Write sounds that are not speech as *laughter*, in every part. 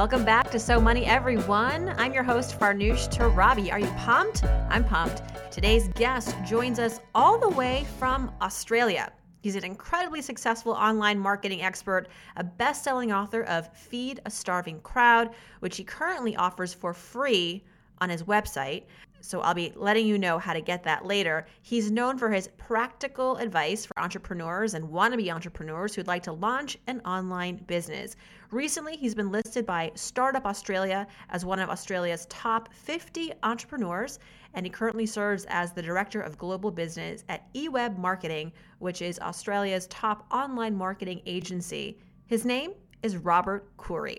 Welcome back to So Money, everyone. I'm your host, Farnoosh Torabi. Are you pumped? I'm pumped. Today's guest joins us all the way from Australia. He's an incredibly successful online marketing expert, a best selling author of Feed a Starving Crowd, which he currently offers for free on his website. So I'll be letting you know how to get that later. He's known for his practical advice for entrepreneurs and wannabe entrepreneurs who'd like to launch an online business. Recently, he's been listed by Startup Australia as one of Australia's top 50 entrepreneurs, and he currently serves as the Director of Global Business at eWeb Marketing, which is Australia's top online marketing agency. His name is Robert Coorey.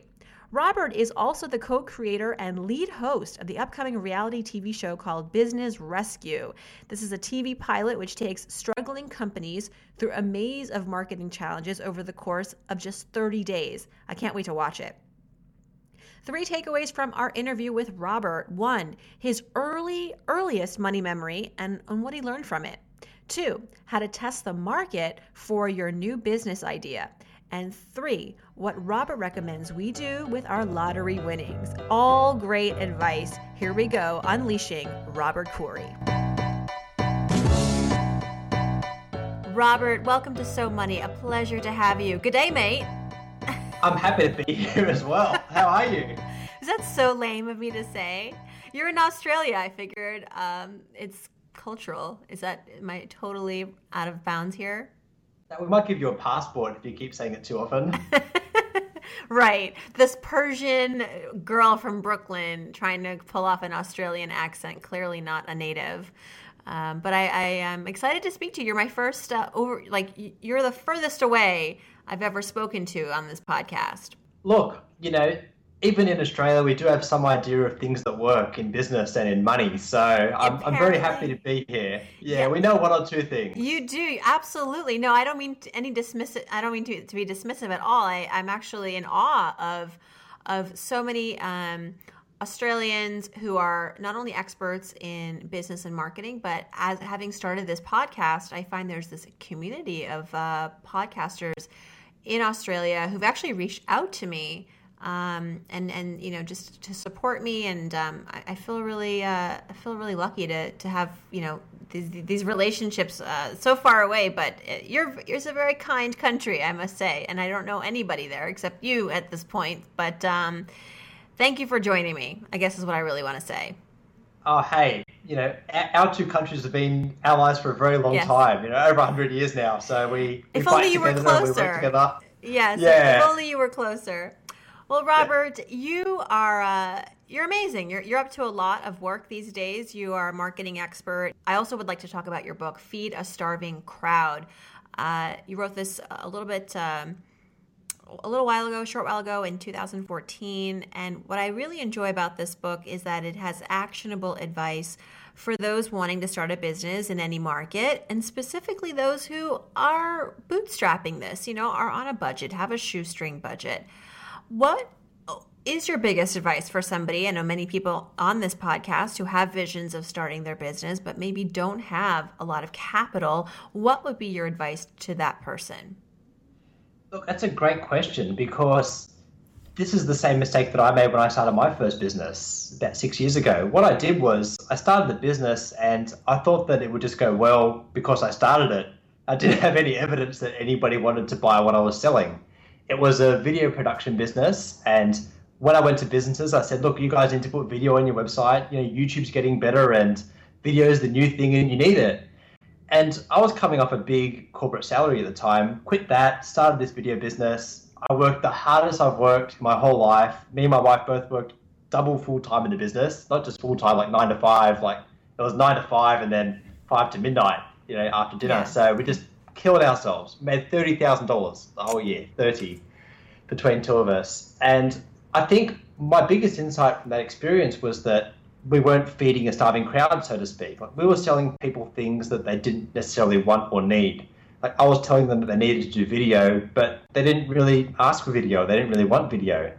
Robert is also the co creator and lead host of the upcoming reality TV show called Business Rescue. This is a TV pilot which takes struggling companies through a maze of marketing challenges over the course of just 30 days. I can't wait to watch it. Three takeaways from our interview with Robert. One, his early, earliest money memory and, and what he learned from it. Two, how to test the market for your new business idea. And three, what Robert recommends we do with our lottery winnings. All great advice. Here we go, unleashing Robert Coorey. Robert, welcome to So Money. A pleasure to have you. Good day, mate. I'm happy to be here as well. How are you? *laughs* Is that so lame of me to say? You're in Australia. I figured um, it's cultural. Is that am I totally out of bounds here? We might give you a passport if you keep saying it too often. *laughs* right. This Persian girl from Brooklyn trying to pull off an Australian accent, clearly not a native. Um, but I, I, am excited to speak to you. You're my first uh, over, like you're the furthest away I've ever spoken to on this podcast. Look, you know, even in Australia, we do have some idea of things that work in business and in money. So I'm, I'm very happy to be here. Yeah, yeah, we know one or two things. You do absolutely. No, I don't mean any dismissive. I don't mean to, to be dismissive at all. I, I'm actually in awe of of so many um, Australians who are not only experts in business and marketing, but as having started this podcast, I find there's this community of uh, podcasters in Australia who've actually reached out to me um, and and you know just to support me and um, I, I, feel really uh, I feel really lucky to to have you know these, these relationships uh, so far away but you're you're a very kind country I must say and I don't know anybody there except you at this point but um, thank you for joining me I guess is what I really want to say oh hey you know our two countries have been allies for a very long yes. time you know over 100 years now so we, we if only you were closer we. Yes, yeah. if only you were closer. Well, Robert, yeah. you are uh, you're amazing. You're you're up to a lot of work these days. You are a marketing expert. I also would like to talk about your book, Feed a Starving Crowd. Uh, you wrote this a little bit. Um, a little while ago, a short while ago in 2014. And what I really enjoy about this book is that it has actionable advice for those wanting to start a business in any market, and specifically those who are bootstrapping this, you know, are on a budget, have a shoestring budget. What is your biggest advice for somebody? I know many people on this podcast who have visions of starting their business, but maybe don't have a lot of capital. What would be your advice to that person? Look, that's a great question because this is the same mistake that I made when I started my first business about six years ago. What I did was I started the business and I thought that it would just go well because I started it. I didn't *laughs* have any evidence that anybody wanted to buy what I was selling it was a video production business and when I went to businesses, I said, look, you guys need to put video on your website. You know, YouTube's getting better and video is the new thing and you need it. And I was coming off a big corporate salary at the time, quit that, started this video business. I worked the hardest I've worked my whole life. Me and my wife both worked double full time in the business, not just full time, like nine to five. Like it was nine to five and then five to midnight, you know, after dinner. Yeah. So we just killed ourselves, made $30,000 the whole year, 30 between two of us. And I think my biggest insight from that experience was that we weren't feeding a starving crowd, so to speak. Like we were selling people things that they didn't necessarily want or need. Like I was telling them that they needed to do video, but they didn't really ask for video. They didn't really want video.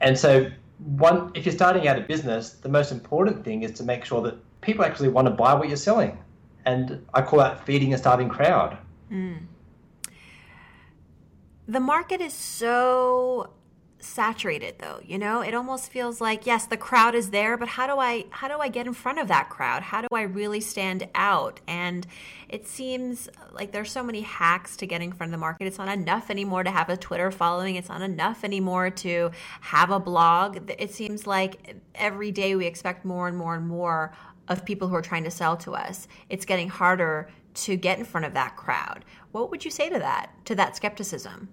And so, one, if you're starting out a business, the most important thing is to make sure that people actually want to buy what you're selling. And I call that feeding a starving crowd. Mm. The market is so saturated though you know? It almost feels like yes the crowd is there but how do i how do i get in front of that crowd? How do i really stand out? And it seems like there's so many hacks to getting in front of the market. It's not enough anymore to have a twitter following. It's not enough anymore to have a blog. It seems like every day we expect more and more and more of people who are trying to sell to us. It's getting harder to get in front of that crowd what would you say to that to that skepticism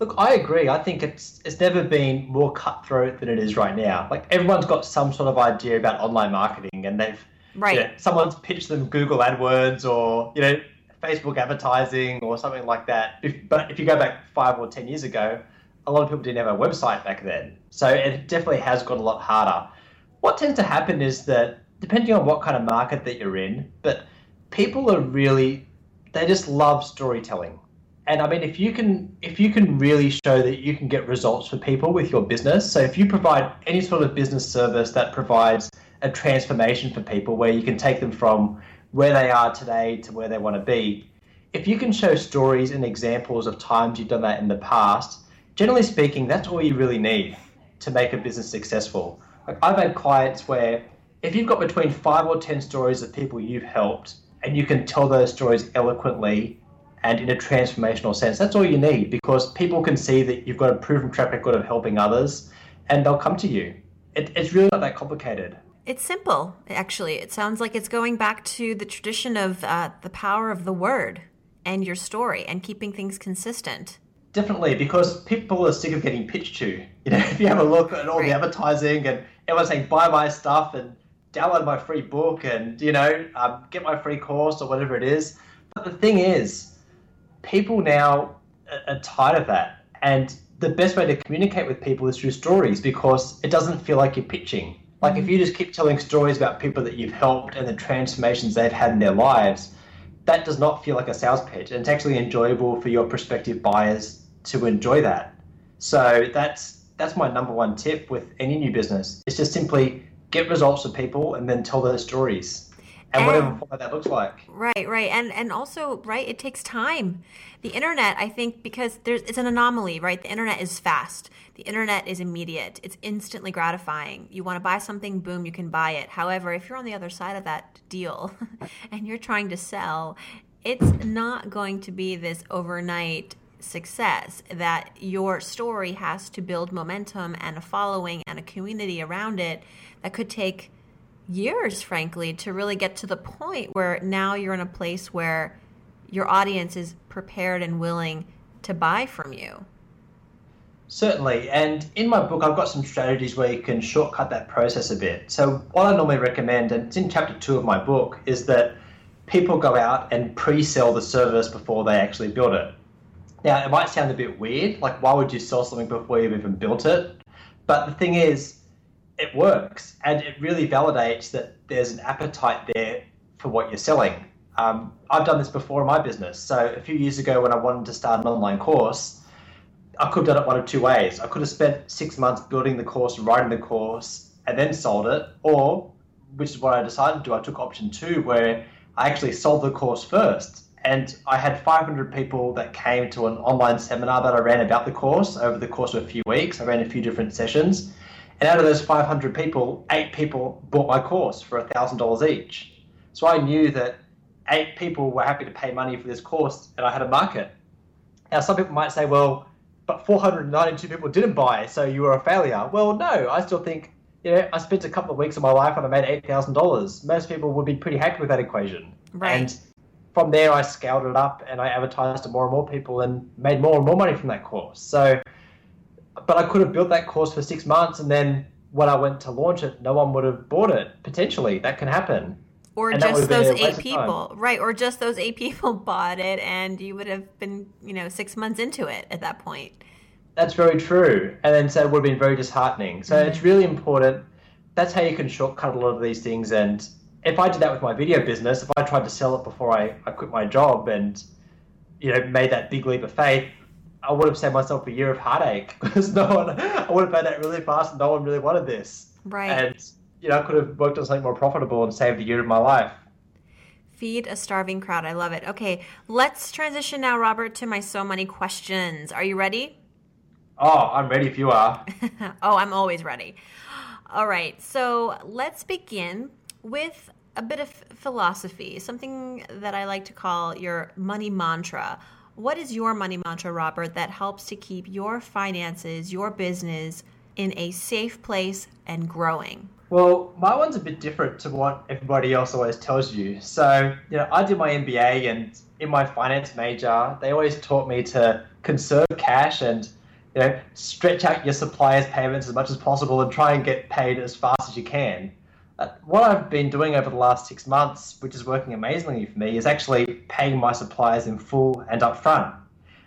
Look, I agree. I think it's it's never been more cutthroat than it is right now. Like everyone's got some sort of idea about online marketing, and they've right. You know, someone's pitched them Google AdWords or you know Facebook advertising or something like that. If, but if you go back five or ten years ago, a lot of people didn't have a website back then, so it definitely has got a lot harder. What tends to happen is that depending on what kind of market that you're in, but people are really they just love storytelling and I mean, if you can, if you can really show that you can get results for people with your business, so if you provide any sort of business service that provides a transformation for people, where you can take them from where they are today to where they want to be, if you can show stories and examples of times you've done that in the past, generally speaking, that's all you really need to make a business successful. Like I've had clients where if you've got between five or ten stories of people you've helped, and you can tell those stories eloquently and in a transformational sense. That's all you need because people can see that you've got a proven track record of helping others and they'll come to you. It, it's really not that complicated. It's simple, actually. It sounds like it's going back to the tradition of uh, the power of the word and your story and keeping things consistent. Definitely, because people are sick of getting pitched to. You know, *laughs* if you have a look at all right. the advertising and everyone's saying, buy my stuff and download my free book and, you know, um, get my free course or whatever it is. But the thing is, people now are tired of that. And the best way to communicate with people is through stories because it doesn't feel like you're pitching. Like if you just keep telling stories about people that you've helped and the transformations they've had in their lives, that does not feel like a sales pitch. And it's actually enjoyable for your prospective buyers to enjoy that. So that's that's my number one tip with any new business. It's just simply get results for people and then tell those stories and, whatever format that looks like. Right, right, and and also right, it takes time. The internet, I think, because there's it's an anomaly, right? The internet is fast. The internet is immediate. It's instantly gratifying. You want to buy something, boom, you can buy it. However, if you're on the other side of that deal *laughs* and you're trying to sell, it's not going to be this overnight success that your story has to build momentum and a following and a community around it that could take years, frankly, to really get to the point where now you're in a place where your audience is prepared and willing to buy from you. Certainly. And in my book, I've got some strategies where you can shortcut that process a bit. So, what I normally recommend, and it's in chapter two of my book, is that people go out and pre sell the service before they actually build it. Now, it might sound a bit weird, like, why would you sell something before you've even built it? But the thing is, it works and it really validates that there's an appetite there for what you're selling. Um, I've done this before in my business. So a few years ago, when I wanted to start an online course, I could have done it one of two ways. I could have spent six months building the course, writing the course, and then sold it, or which is what I decided to do. I took option two, where I actually sold the course first. And I had 500 people that came to an online seminar that I ran about the course over the course of a few weeks. I ran a few different sessions. And out of those 500 people, eight people bought my course for $1,000 each. So I knew that eight people were happy to pay money for this course and I had a market. Now, some people might say, well, but 492 people didn't buy, so you were a failure. Well, no, I still think, you know, I spent a couple of weeks of my life and I made $8,000. Most people would be pretty happy with that equation. Right. And from there, I scaled it up and I advertised to more and more people and made more and more money from that course. So but I could have built that course for six months and then when I went to launch it, no one would have bought it. Potentially, that can happen. Or and just those eight people, right? Or just those eight *laughs* people bought it, and you would have been, you know, six months into it at that point. That's very true. And then so it would have been very disheartening. So mm-hmm. it's really important. That's how you can shortcut a lot of these things. And if I did that with my video business, if I tried to sell it before I, I quit my job and, you know, made that big leap of faith, I would have saved myself a year of heartache *laughs* because no one, I would have made that really fast and no one really wanted this. Right. And, you know, I could have worked on something more profitable and saved a year of my life. Feed a starving crowd. I love it. Okay, let's transition now, Robert, to my so many questions. Are you ready? Oh, I'm ready if you are. *laughs* oh, I'm always ready. All right, so let's begin with a bit of philosophy, something that I like to call your money mantra. What is your money mantra, Robert, that helps to keep your finances, your business in a safe place and growing? Well, my one's a bit different to what everybody else always tells you. So, you know, I did my MBA and in my finance major, they always taught me to conserve cash and, you know, stretch out your suppliers' payments as much as possible and try and get paid as fast as you can. Uh, what I've been doing over the last six months, which is working amazingly for me, is actually paying my suppliers in full and upfront.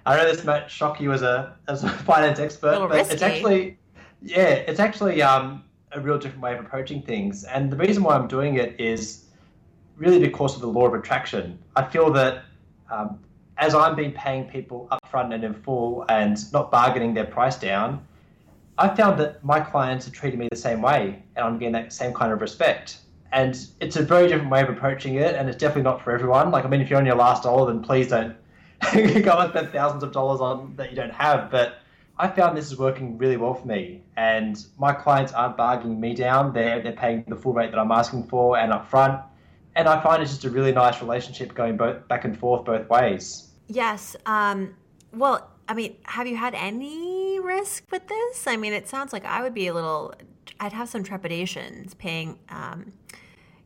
I know this might shock you as a as a *laughs* finance expert, a but risky. it's actually yeah, it's actually um, a real different way of approaching things. And the reason why I'm doing it is really because of the law of attraction. I feel that um, as I'm been paying people upfront and in full and not bargaining their price down, I found that my clients are treating me the same way and I'm getting that same kind of respect. And it's a very different way of approaching it, and it's definitely not for everyone. Like, I mean, if you're on your last dollar, then please don't *laughs* go and spend thousands of dollars on that you don't have. But I found this is working really well for me, and my clients aren't bargaining me down. They're they're paying the full rate that I'm asking for and upfront, and I find it's just a really nice relationship going both back and forth both ways. Yes. Um, well, I mean, have you had any risk with this? I mean, it sounds like I would be a little. I'd have some trepidations paying, um,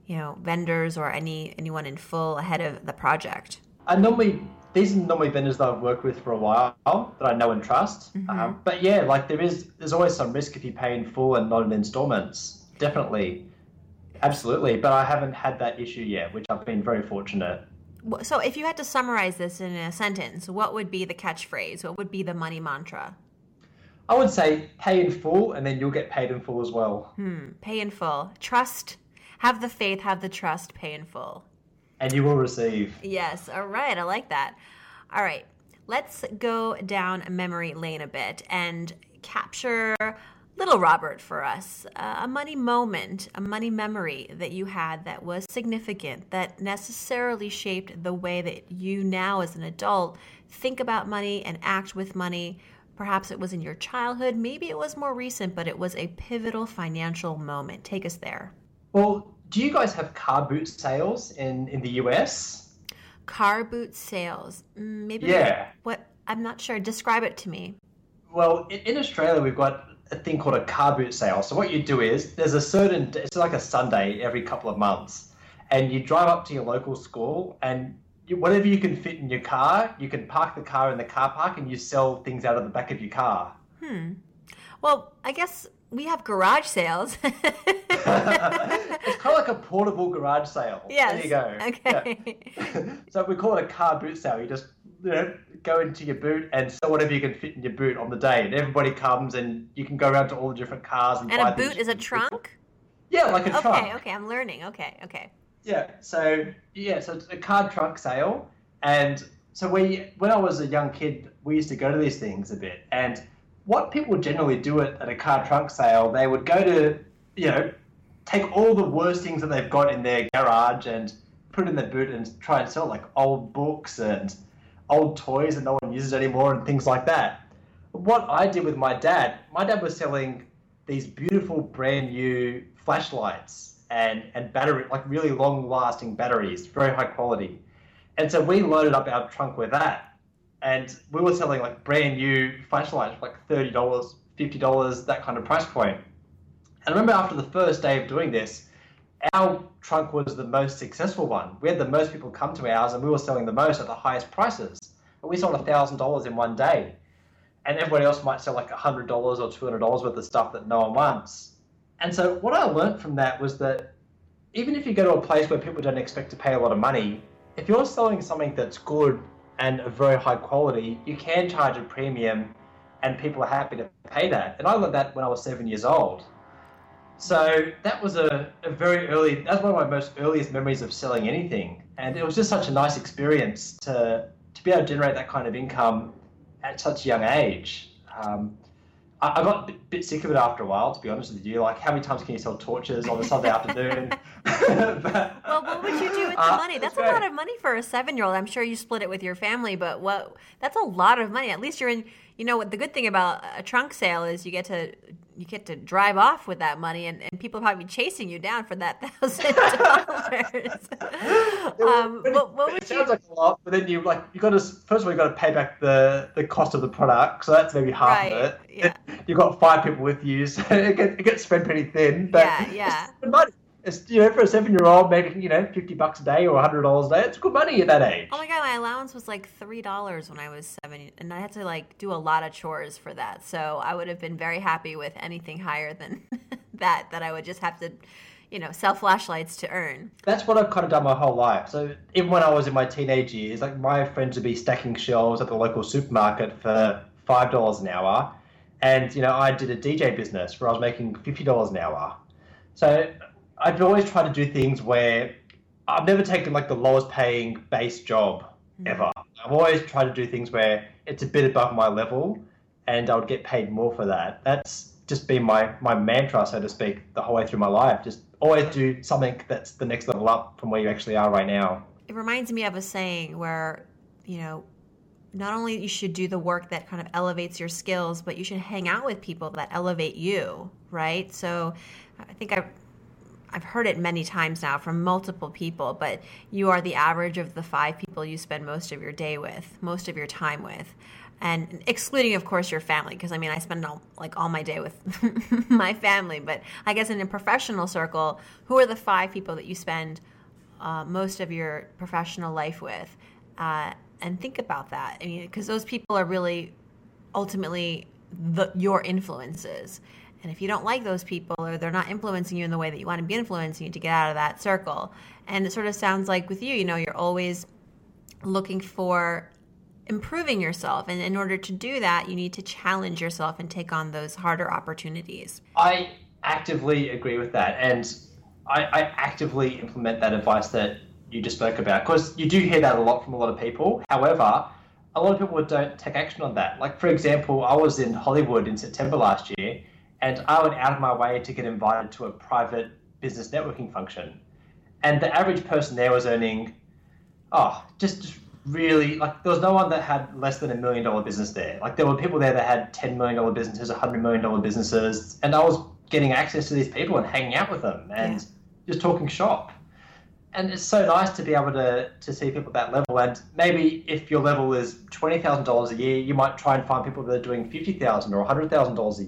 you know, vendors or any anyone in full ahead of the project. I normally these are normally vendors that I've worked with for a while that I know and trust. Mm-hmm. Um, but yeah, like there is, there's always some risk if you pay in full and not in installments. Definitely, absolutely. But I haven't had that issue yet, which I've been very fortunate. So, if you had to summarize this in a sentence, what would be the catchphrase? What would be the money mantra? I would say pay in full, and then you'll get paid in full as well. Hmm. Pay in full. Trust. Have the faith. Have the trust. Pay in full and you will receive. Yes. All right. I like that. All right. Let's go down memory lane a bit and capture little Robert for us. Uh, a money moment, a money memory that you had that was significant, that necessarily shaped the way that you now, as an adult, think about money and act with money. Perhaps it was in your childhood, maybe it was more recent, but it was a pivotal financial moment. Take us there. Well, do you guys have car boot sales in in the US? Car boot sales, mm, maybe. Yeah. What I'm not sure. Describe it to me. Well, in, in Australia, we've got a thing called a car boot sale. So what you do is there's a certain it's like a Sunday every couple of months, and you drive up to your local school and you, whatever you can fit in your car, you can park the car in the car park and you sell things out of the back of your car. Hmm. Well, I guess we have garage sales. *laughs* it's kind of like a portable garage sale. Yes. There you go. Okay. Yeah. *laughs* so we call it a car boot sale. You just you know, go into your boot and sell whatever you can fit in your boot on the day, and everybody comes and you can go around to all the different cars and. And a boot is a trunk. Yeah, like a okay, trunk. Okay, okay, I'm learning. Okay, okay. Yeah. So yeah, so it's a car trunk sale, and so we when I was a young kid, we used to go to these things a bit, and what people generally do at, at a car trunk sale, they would go to, you know, take all the worst things that they've got in their garage and put it in their boot and try and sell like old books and old toys that no one uses anymore and things like that. What I did with my dad, my dad was selling these beautiful brand new flashlights and, and battery, like really long lasting batteries, very high quality. And so we loaded up our trunk with that and we were selling like brand new flashlights for like thirty dollars, fifty dollars, that kind of price point. And I remember after the first day of doing this, our trunk was the most successful one. We had the most people come to ours, and we were selling the most at the highest prices. And we sold thousand dollars in one day, and everybody else might sell like hundred dollars or two hundred dollars worth of stuff that no one wants. And so what I learned from that was that even if you go to a place where people don't expect to pay a lot of money, if you're selling something that's good and a very high quality, you can charge a premium and people are happy to pay that. And I learned that when I was seven years old. So that was a, a very early, that's one of my most earliest memories of selling anything. And it was just such a nice experience to, to be able to generate that kind of income at such a young age. Um, I, I got a bit, sick of it after a while, to be honest with you. Like, how many times can you sell torches on a Sunday *laughs* afternoon? but, well, *laughs* what would you do with the uh, money? That's a lot of money for a seven-year-old. I'm sure you split it with your family, but what? That's a lot of money. At least you're in. You know what? The good thing about a trunk sale is you get to you get to drive off with that money, and, and people probably chasing you down for that *laughs* thousand dollars. um, what, what it sounds you... like a lot, but then you like you got to first of all you got to pay back the the cost of the product, so that's maybe half right. of it. Yeah. You've got five people with you, so *laughs* it gets, it gets spread pretty thin. But yeah, yeah. Money it's you know for a seven year old making you know fifty bucks a day or hundred dollars a day, it's good money at that age. Oh my god, my allowance was like three dollars when I was seven, and I had to like do a lot of chores for that. So I would have been very happy with anything higher than *laughs* that. That I would just have to, you know, sell flashlights to earn. That's what I've kind of done my whole life. So even when I was in my teenage years, like my friends would be stacking shelves at the local supermarket for five dollars an hour, and you know I did a DJ business where I was making fifty dollars an hour. So I've always tried to do things where I've never taken like the lowest paying base job mm. ever. I've always tried to do things where it's a bit above my level and I would get paid more for that. That's just been my, my mantra, so to speak, the whole way through my life. Just always do something that's the next level up from where you actually are right now. It reminds me of a saying where, you know, not only you should do the work that kind of elevates your skills, but you should hang out with people that elevate you, right? So I think I I've heard it many times now from multiple people, but you are the average of the five people you spend most of your day with, most of your time with. And excluding, of course, your family, because I mean, I spend all, like all my day with *laughs* my family. But I guess in a professional circle, who are the five people that you spend uh, most of your professional life with? Uh, and think about that. I mean, because those people are really ultimately the, your influences. And if you don't like those people or they're not influencing you in the way that you want to be influencing you to get out of that circle. And it sort of sounds like with you, you know, you're always looking for improving yourself. And in order to do that, you need to challenge yourself and take on those harder opportunities. I actively agree with that. And I, I actively implement that advice that you just spoke about because you do hear that a lot from a lot of people. However, a lot of people don't take action on that. Like, for example, I was in Hollywood in September last year and I went out of my way to get invited to a private business networking function. And the average person there was earning, oh, just just really like there was no one that had less than a million dollar business there. Like there were people there that had ten million dollar businesses, a hundred million dollar businesses, and I was getting access to these people and hanging out with them and yeah. just talking shop. And it's so nice to be able to to see people at that level. And maybe if your level is twenty thousand dollars a year, you might try and find people that are doing fifty thousand or hundred thousand dollars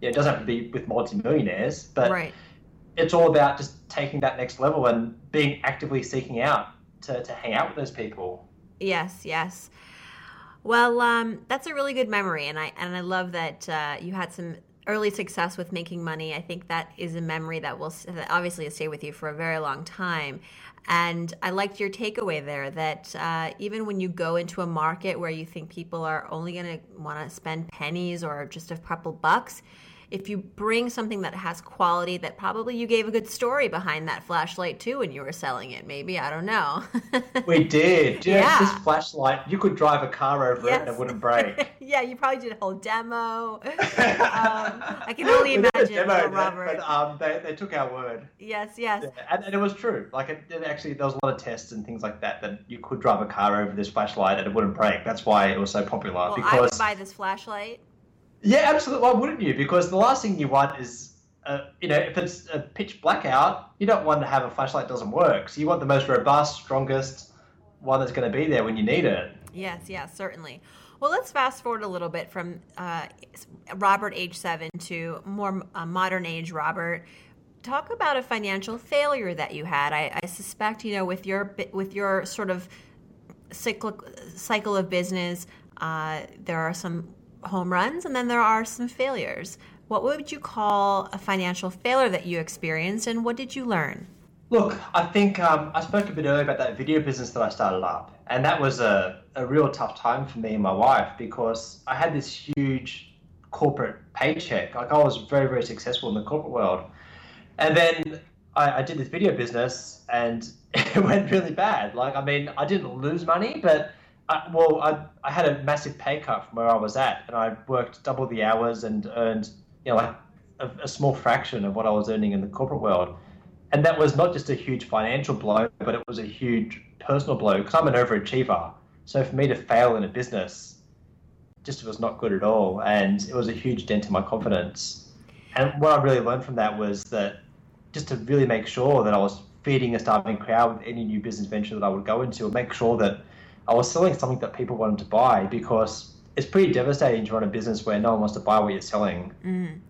a year it doesn't have to be with multi-millionaires, but right. it's all about just taking that next level and being actively seeking out to, to hang out with those people. Yes, yes. Well, um, that's a really good memory, and I and I love that uh, you had some early success with making money. I think that is a memory that will that obviously stay with you for a very long time. And I liked your takeaway there that uh, even when you go into a market where you think people are only going to want to spend pennies or just a couple bucks, if you bring something that has quality that probably you gave a good story behind that flashlight too when you were selling it maybe i don't know. *laughs* We did. Yeah, yeah. this flashlight. You could drive a car over yes. it and it wouldn't break. *laughs* Yeah you probably did a whole demo. *laughs* Um, i can only imagine demo, robert but um, they, they took our word. Yes yes. Yeah, and, and, it was true. Like it, it, actually there was a lot of tests and things like that that you could drive a car over this flashlight and it wouldn't break. That's why it was so popular well, because i would buy this flashlight yeah, absolutely. Why wouldn't you? Because the last thing you want is, uh, you know, if it's a pitch blackout, you don't want to have a flashlight doesn't work. So you want the most robust, strongest one that's going to be there when you need it. Yes, yes, certainly. Well, let's fast forward a little bit from uh, Robert, age seven, to more uh, modern age Robert. Talk about a financial failure that you had. I, I suspect, you know, with your with your sort of cyclic cycle of business, uh, there are some home runs and then there are some failures. What would you call a financial failure that you experienced and what did you learn? Look, I think um, I spoke a bit earlier about that video business that I started up. And that was a, a real tough time for me and my wife because I had this huge corporate paycheck. Like I was very, very successful in the corporate world. And then I, I did this video business and *laughs* it went really bad. Like, I mean, I didn't lose money, but I, well, I, I had a massive pay cut from where I was at, and I worked double the hours and earned, you know, like a, a, small fraction of what I was earning in the corporate world. And that was not just a huge financial blow, but it was a huge personal blow because I'm an overachiever. So for me to fail in a business just was not good at all. And it was a huge dent in my confidence. And what I really learned from that was that just to really make sure that I was feeding a starving crowd with any new business venture that I would go into, and make sure that I was selling something that people wanted to buy because it's pretty devastating to run a business where no one wants to buy what you're selling. Mm.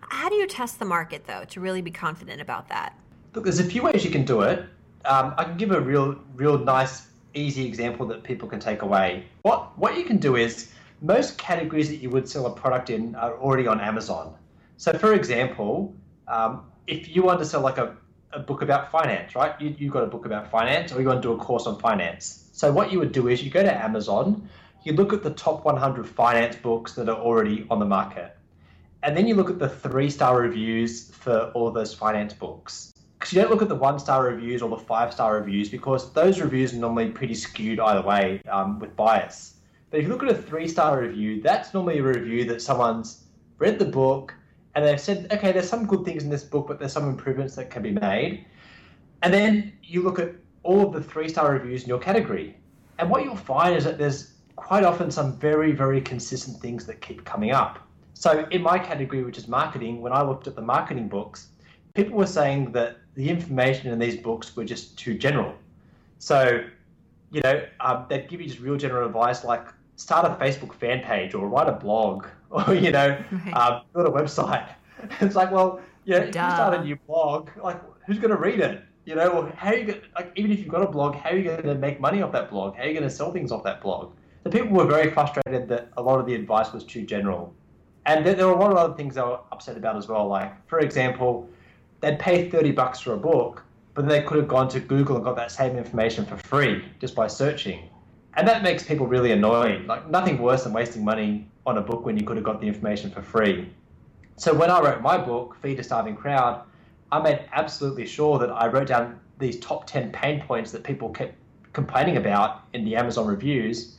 How do you test the market though to really be confident about that? Look, there's a few ways you can do it. Um, I can give a real, real nice, easy example that people can take away. What what you can do is most categories that you would sell a product in are already on Amazon. So, for example, um, if you want to sell like a, a book about finance, right? You you got a book about finance, or you want to do a course on finance so what you would do is you go to Amazon, you look at the top 100 finance books that are already on the market, and then you look at the three star reviews for all those finance books. Because you don't look at the one star reviews or the five star reviews because those reviews are normally pretty skewed either way um, with bias. But if you look at a three star review, that's normally a review that someone's read the book and they've said, okay, there's some good things in this book, but there's some improvements that can be made. And then you look at all of the three star reviews in your category. And what you'll find is that there's quite often some very, very consistent things that keep coming up. So, in my category, which is marketing, when I looked at the marketing books, people were saying that the information in these books were just too general. So, you know, um, they'd give you just real general advice like start a Facebook fan page or write a blog *laughs* or, you know, right. um, build a website. *laughs* It's like, well, you know, if you start a new blog, like, who's going to read it? You know, how are you going like even if you've got a blog, how are you going to make money off that blog? How are you going to sell things off that blog? The people were very frustrated that a lot of the advice was too general, and there, there were a lot of other things they were upset about as well. Like, for example, they'd pay thirty bucks for a book, but they could have gone to Google and got that same information for free just by searching, and that makes people really annoyed. Like, nothing worse than wasting money on a book when you could have got the information for free. So when I wrote my book, Feed a Starving Crowd, I made absolutely sure that I wrote down these top 10 pain points that people kept complaining about in the Amazon reviews.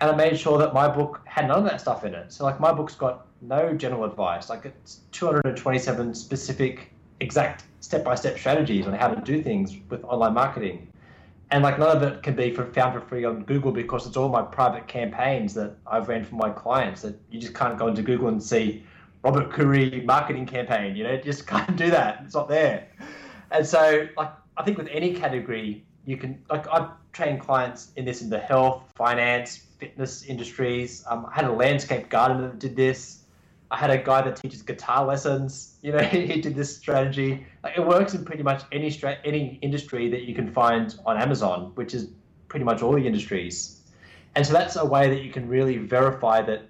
And I made sure that my book had none of that stuff in it. So, like, my book's got no general advice. Like, it's 227 specific, exact step by step strategies on how to do things with online marketing. And, like, none of it can be found for free on Google because it's all my private campaigns that I've ran for my clients that you just can't go into Google and see Robert Coorey marketing campaign. You know, just *laughs* can't do that. It's not there. And so, like, I think with any category, you can like I've trained clients in this in the health, finance, fitness industries. Um, I had a landscape gardener that did this. I had a guy that teaches guitar lessons. *laughs* You know, he did this strategy. Like it works in pretty much any stra- any industry that you can find on Amazon, which is pretty much all the industries. And so that's a way that you can really verify that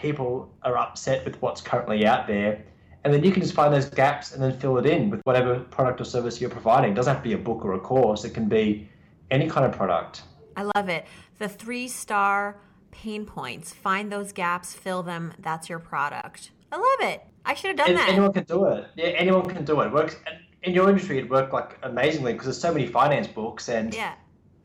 people are upset with what's currently out there. And then you can just find those gaps and then fill it in with whatever product or service you're providing. It doesn't have to be a book or a course, it can be any kind of product. I love it. The three star pain points, find those gaps, fill them. That's your product. I love it. I should have done and that. Anyone can do it. Yeah, anyone can do it. it works in your industry. It worked like amazingly because there's so many finance books and yeah.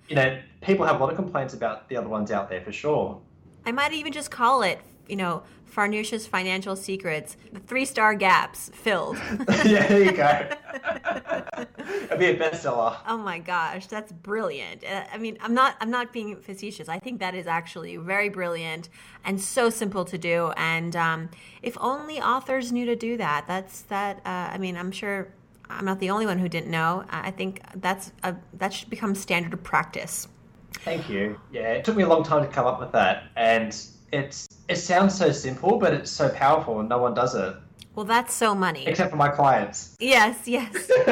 you know people have a lot of complaints about the other ones out there for sure. I might even just call it you know, Farnoosh's financial secrets, three star gaps filled. *laughs* yeah, there you go. *laughs* It'd be a bestseller. Oh my gosh, that's brilliant. Uh, I mean, I'm not I'm not being facetious. I think that is actually very brilliant and so simple to do. And um, if only authors knew to do that. That's that. Uh, I mean, I'm sure I'm not the only one who didn't know. I think that's a, that should become standard of practice. Thank you. Yeah, it took me a long time to come up with that, and it's it sounds so simple, but it's so powerful, and no one does it. Well, that's so money. Except for my clients. Yes, yes. *laughs*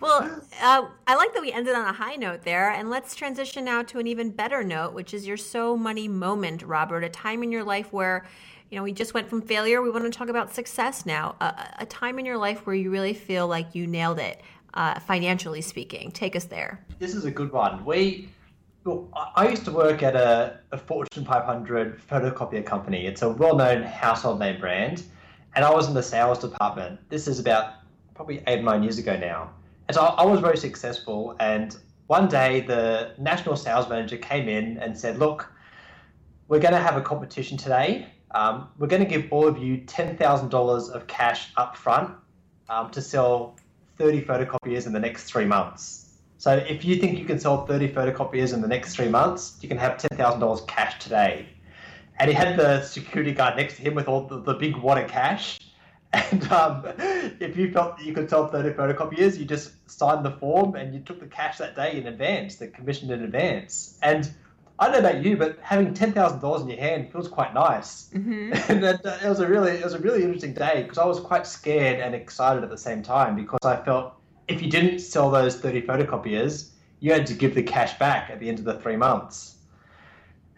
well, uh, I like that we ended on a high note there. And let's transition now to an even better note, which is your so money moment, Robert. A time in your life where, you know, we just went from failure. We want to talk about success now. A, a time in your life where you really feel like you nailed it, uh, financially speaking. Take us there. This is a good one. We Well, I used to work at a, a Fortune 500 photocopier company. It's a well known household name brand. And I was in the sales department. This is about probably eight or nine years ago now. And so I was very successful. And one day the national sales manager came in and said, Look, we're going to have a competition today. Um, we're going to give all of you $10,000 of cash up front um, to sell 30 photocopiers in the next three months. So if you think you can sell 30 photocopiers in the next three months, you can have $10,000 cash today. And he had the security guard next to him with all the, the big wad of cash. *laughs* And um, if you felt that you could sell 30 photocopiers, you just signed the form and you took the cash that day in advance, the commission in advance. And I don't know about you, but having ten thousand dollars in your hand feels quite nice. Mm-hmm. *laughs* and it, it was a really, it was a really interesting day because I was quite scared and excited at the same time because I felt if you didn't sell those 30 photocopiers, you had to give the cash back at the end of the three months.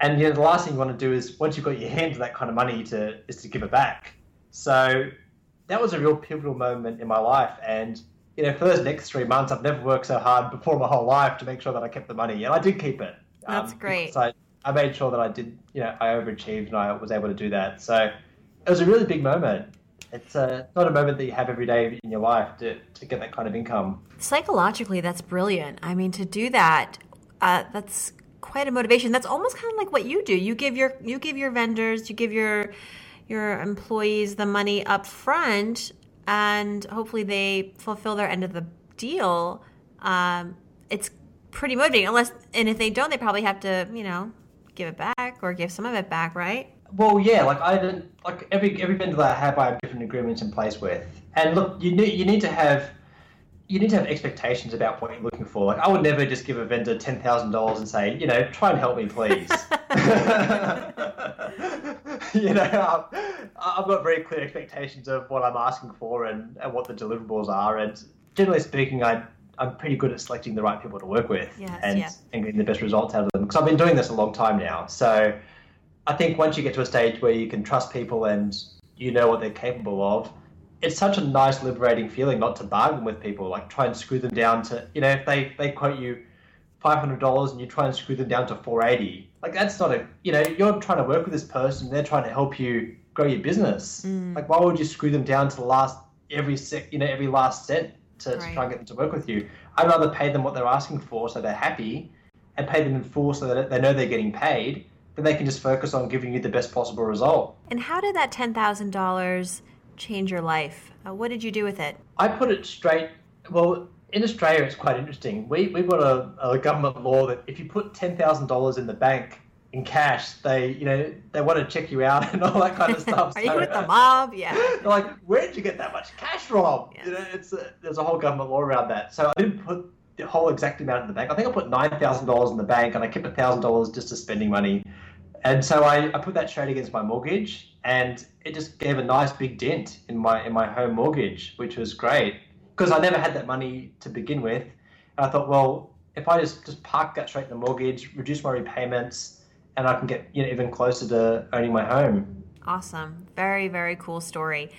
And you know, the last thing you want to do is once you've got your hands on that kind of money to is to give it back. So that was a real pivotal moment in my life. And you know, for those next three months, I've never worked so hard before my whole life to make sure that I kept the money, and I did keep it. That's um, great. So I, I made sure that I did, you know, I overachieved and I was able to do that. So it was a really big moment it's uh, not a moment that you have every day in your life to, to get that kind of income. Psychologically, that's brilliant. I mean, to do that, uh, that's quite a motivation. That's almost kind of like what you do. You give your you give your vendors, you give your your employees the money up front, and hopefully they fulfill their end of the deal. Um, it's pretty motivating. Unless, and if they don't, they probably have to, you know, give it back or give some of it back, right? Well, yeah, like I didn't like every every vendor that I have, I have different agreements in place with. And look, you need you need to have you need to have expectations about what you're looking for. Like I would never just give a vendor ten thousand dollars and say, you know, try and help me, please. *laughs* *laughs* you know, I've got very clear expectations of what I'm asking for and, and what the deliverables are. And generally speaking, I I'm pretty good at selecting the right people to work with yes, and, yeah. and getting the best results out of them. Because I've been doing this a long time now, so I think once you get to a stage where you can trust people and you know what they're capable of, it's such a nice liberating feeling not to bargain with people, like try and screw them down to, you know, if they, they quote you $500 and you try and screw them down to 480 like that's not a, you know, you're trying to work with this person, they're trying to help you grow your business. Mm. Like, why would you screw them down to the last, every sec, you know, every last cent to, right. to try and get them to work with you? I'd rather pay them what they're asking for so they're happy and pay them in full so that they know they're getting paid then they can just focus on giving you the best possible result. And how did that $10,000 change your life? Uh, what did you do with it? I put it straight. Well, in Australia, it's quite interesting. We, we've got a, a government law that if you put $10,000 in the bank, in cash, they you know they want to check you out *laughs* and all that kind of stuff. *laughs* Are so, you with the mob? Yeah. *laughs* They're like, where did you get that much cash from? Yes. You know, it's a, there's a whole government law around that. So I didn't put the whole exact amount in the bank. I think I put nine thousand dollars in the bank, and I kept thousand dollars just as spending money. And so I, I put that straight against my mortgage, and it just gave a nice big dent in my in my home mortgage, which was great because I never had that money to begin with. And I thought, well, if I just just park that straight in the mortgage, reduce my repayments, and I can get you know even closer to owning my home. Awesome, very very cool story.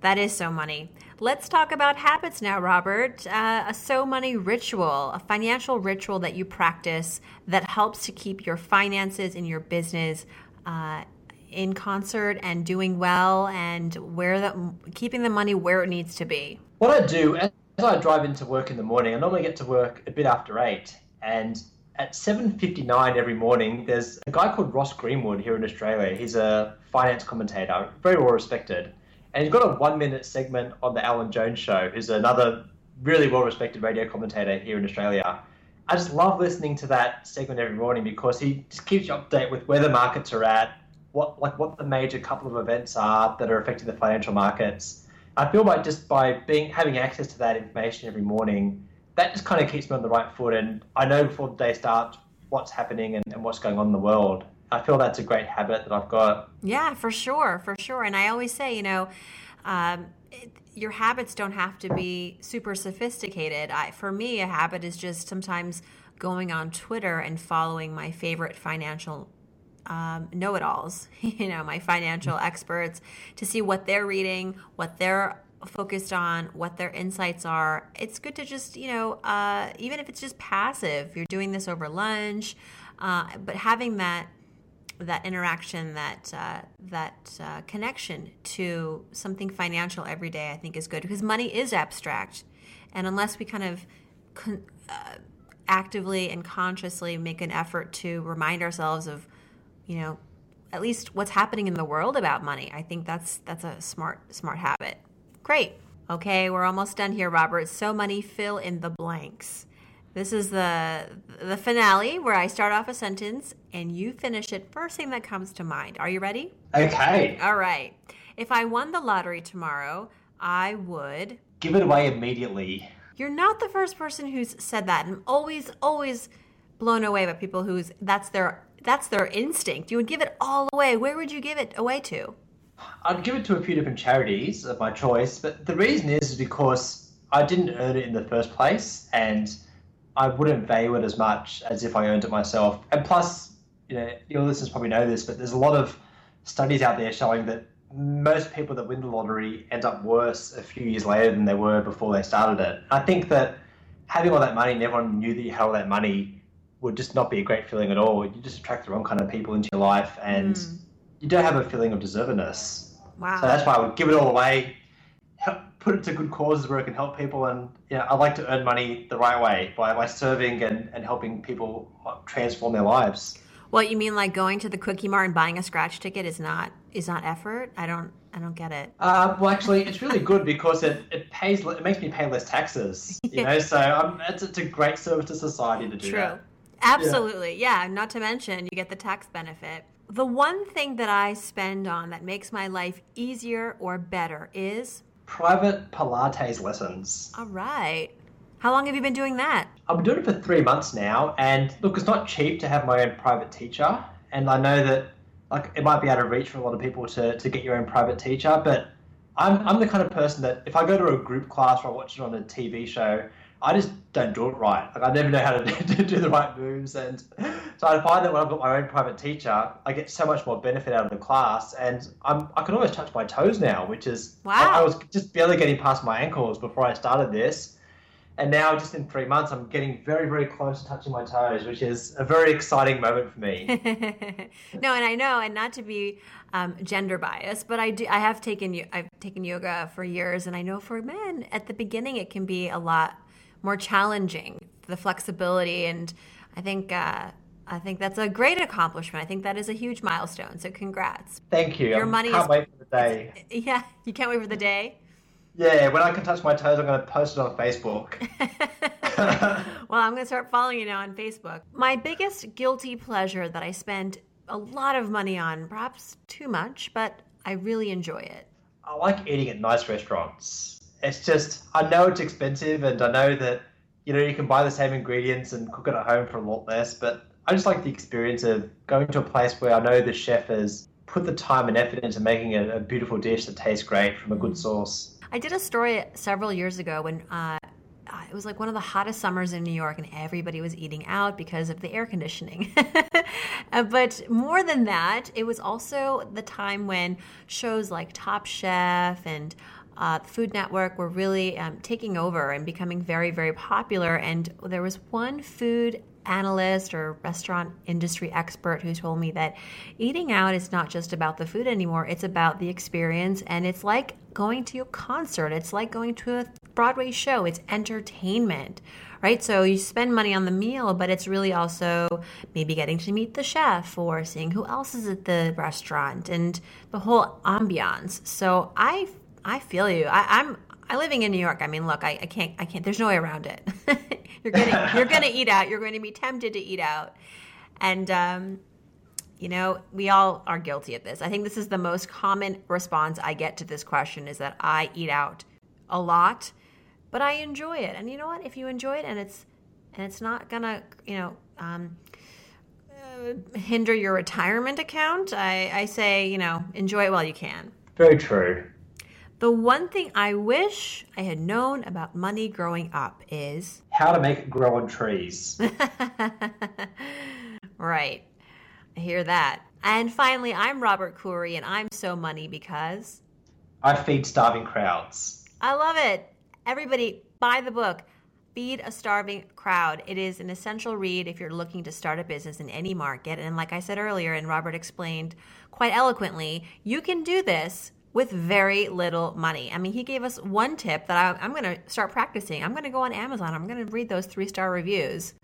That is so money. Let's talk about habits now, Robert. Uh, a so money ritual, a financial ritual that you practice that helps to keep your finances and your business uh, in concert and doing well and where the keeping the money where it needs to be. What I do as I drive into work in the morning, I normally get to work a bit after eight, and at 7.59 every morning there's a guy called ross greenwood here in australia he's a finance commentator very well respected and he's got a one minute segment on the Alan Jones show, who's another really well respected radio commentator here in Australia. I just love listening to that segment every morning because he just keeps you update with where the markets are at, what like what the major couple of events are that are affecting the financial markets. I feel like just by being having access to that information every morning, that just kind of keeps me on the right foot and I know before the day starts what's happening and, and what's going on in the world. I feel that's a great habit that I've got. Yeah, for sure, for sure. And I always say, you know, um, it, your habits don't have to be super sophisticated. I, for me, a habit is just sometimes going on Twitter and following my favorite financial um, know-it-alls, *laughs* you know, my financial experts, to see what they're reading, what they're focused on what their insights are, it's good to just, you know, uh, even if it's just passive, you're doing this over lunch, uh, but having that that interaction, that uh, that uh, connection to something financial every day, I think is good because money is abstract, and unless we kind of con- uh, actively and consciously make an effort to remind ourselves of, you know, at least what's happening in the world about money, I think that's that's a smart smart habit. Great. Okay, we're almost done here, Robert. So money fill in the blanks. This is the the finale where I start off a sentence and you finish it first thing that comes to mind. Are you ready? Okay. All right. If I won the lottery tomorrow, I would Give it away immediately. You're not the first person who's said that. I'm always always blown away by people who's that's their that's their instinct. You would give it all away. Where would you give it away to? I'd give it to a few different charities of my choice, but the reason is because I didn't earn it in the first place and I wouldn't value it as much as if I owned it myself. And plus, you know, your listeners probably know this, but there's a lot of studies out there showing that most people that win the lottery end up worse a few years later than they were before they started it. I think that having all that money and everyone knew that you had all that money would just not be a great feeling at all. You just attract the wrong kind of people into your life and mm. you don't have a feeling of deservedness. Wow. So that's why I would give it all away, help, put it to good causes where it can help people. And know, I like to earn money the right way by, by serving and, and helping people transform their lives. Well, you mean like going to the Quickie Mart and buying a scratch ticket is not is not effort? I don't I don't get it. Uh, well, actually, it's really good because it, it pays it makes me pay less taxes. *laughs* You know, so um, it's, it's a great service to society to do True. that. Absolutely, yeah. yeah. Not to mention you get the tax benefit. The one thing that I spend on that makes my life easier or better is private Pilates lessons. All right. How long have you been doing that? I've been doing it for three months now, and look, it's not cheap to have my own private teacher, and I know that like it might be out of reach for a lot of people to, to get your own private teacher, but I'm, I'm the kind of person that if I go to a group class or I watch it on a TV show, I just don't do it right. Like I never know how to *laughs* do the right moves, and so I find that when I've got my own private teacher, I get so much more benefit out of the class, and I'm I can almost touch my toes now, which is wow. I, I was just barely getting past my ankles before I started this, and now just in three months, I'm getting very very close to touching my toes, which is a very exciting moment for me. *laughs* no, and I know, and not to be um, gender biased, but I do. I have taken I've taken yoga for years, and I know for men at the beginning it can be a lot more challenging, the flexibility, and I think uh, I think that's a great accomplishment. I think that is a huge milestone. So congrats. Thank you. Your money can't is, wait for the day. *laughs* Yeah, you can't wait for the day. Yeah, when I can touch my toes, I'm going to post it on Facebook. *laughs* well, I'm going to start following you now on Facebook. My biggest guilty pleasure that I spend a lot of money on, perhaps too much, but I really enjoy it. I like eating at nice restaurants it's just I know it's expensive, and I know that you know you can buy the same ingredients and cook it at home for a lot less. But I just like the experience of going to a place where I know the chef has put the time and effort into making a, a beautiful dish that tastes great from a good source. I did a story several years ago when uh, it was like one of the hottest summers in New York, and everybody was eating out because of the air conditioning. *laughs* Uh, but more than that, it was also the time when shows like Top Chef and uh, the Food Network were really um, taking over and becoming very, very popular. And there was one food analyst or restaurant industry expert who told me that eating out is not just about the food anymore, it's about the experience. And it's like going to a concert, it's like going to a Broadway show, it's entertainment. Right, so you spend money on the meal, but it's really also maybe getting to meet the chef or seeing who else is at the restaurant and the whole ambiance. So I I feel you. I, am I living in New York. I mean, look, I, I can't I can't. There's no way around it. *laughs* you're gonna you're gonna eat out. You're going to be tempted to eat out, and um, you know we all are guilty of this. I think this is the most common response I get to this question is that I eat out a lot, but I enjoy it. And you know what? If you enjoy it and it's and it's not gonna you know. Um, uh, hinder your retirement account. I, I say, you know, enjoy it while you can. Very true. The one thing I wish I had known about money growing up is *laughs* how to make it grow on trees. right. I hear that. And finally, I'm Robert Coorey, and I'm so money because I feed starving crowds. I love it. Everybody, buy the book. Feed a Starving Crowd. It is an essential read if you're looking to start a business in any market. And like I said earlier, and Robert explained quite eloquently, you can do this with very little money. I mean, he gave us one tip that I, am going to start practicing. I'm going to go on Amazon, I'm going to read those three star reviews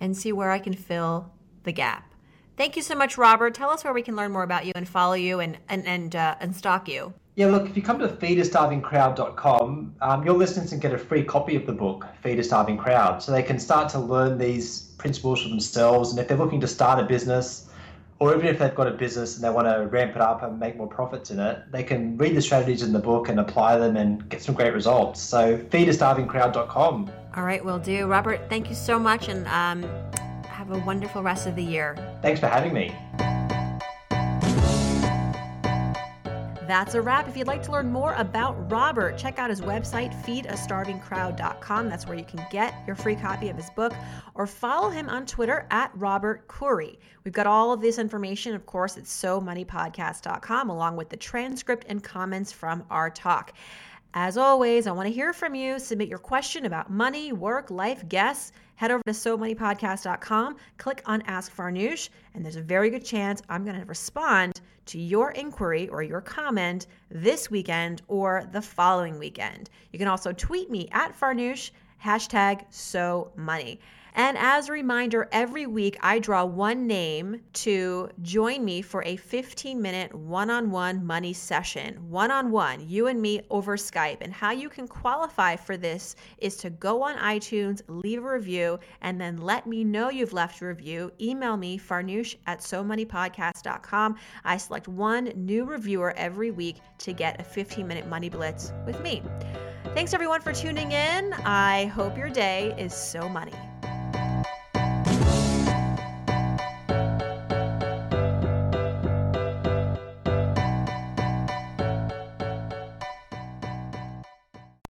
and see where I can fill the gap. Thank you so much, Robert. Tell us where we can learn more about you and follow you and, and, and, uh, and stalk you. Yeah, look, if you come to feedastarvingcrowd.com, um, your listeners can get a free copy of the book, Feed a Starving Crowd, so they can start to learn these principles for themselves. And if they're looking to start a business, or even if they've got a business and they want to ramp it up and make more profits in it, they can read the strategies in the book and apply them and get some great results. So, feedastarvingcrowd.com. All right, will do. Robert, thank you so much and um, have a wonderful rest of the year. Thanks for having me. That's a wrap. If you'd like to learn more about Robert, check out his website, feedastarvingcrowd.com. That's where you can get your free copy of his book, or follow him on Twitter at Robert Coorey. We've got all of this information, of course, at SoMoneyPodcast.com, along with the transcript and comments from our talk. As always, I want to hear from you. Submit your question about money, work, life, guests. Head over to SoMoneyPodcast.com, click on Ask Farnoosh, and there's a very good chance I'm going to respond to your inquiry or your comment this weekend or the following weekend. You can also tweet me at Farnoosh, hashtag SoMoney. And as a reminder, every week I draw one name to join me for a 15 minute one on one money session. One on one, you and me over Skype. And how you can qualify for this is to go on iTunes, leave a review, and then let me know you've left a review. Email me, farnoosh at somoneypodcast.com. I select one new reviewer every week to get a 15 minute money blitz with me. Thanks everyone for tuning in. I hope your day is so money.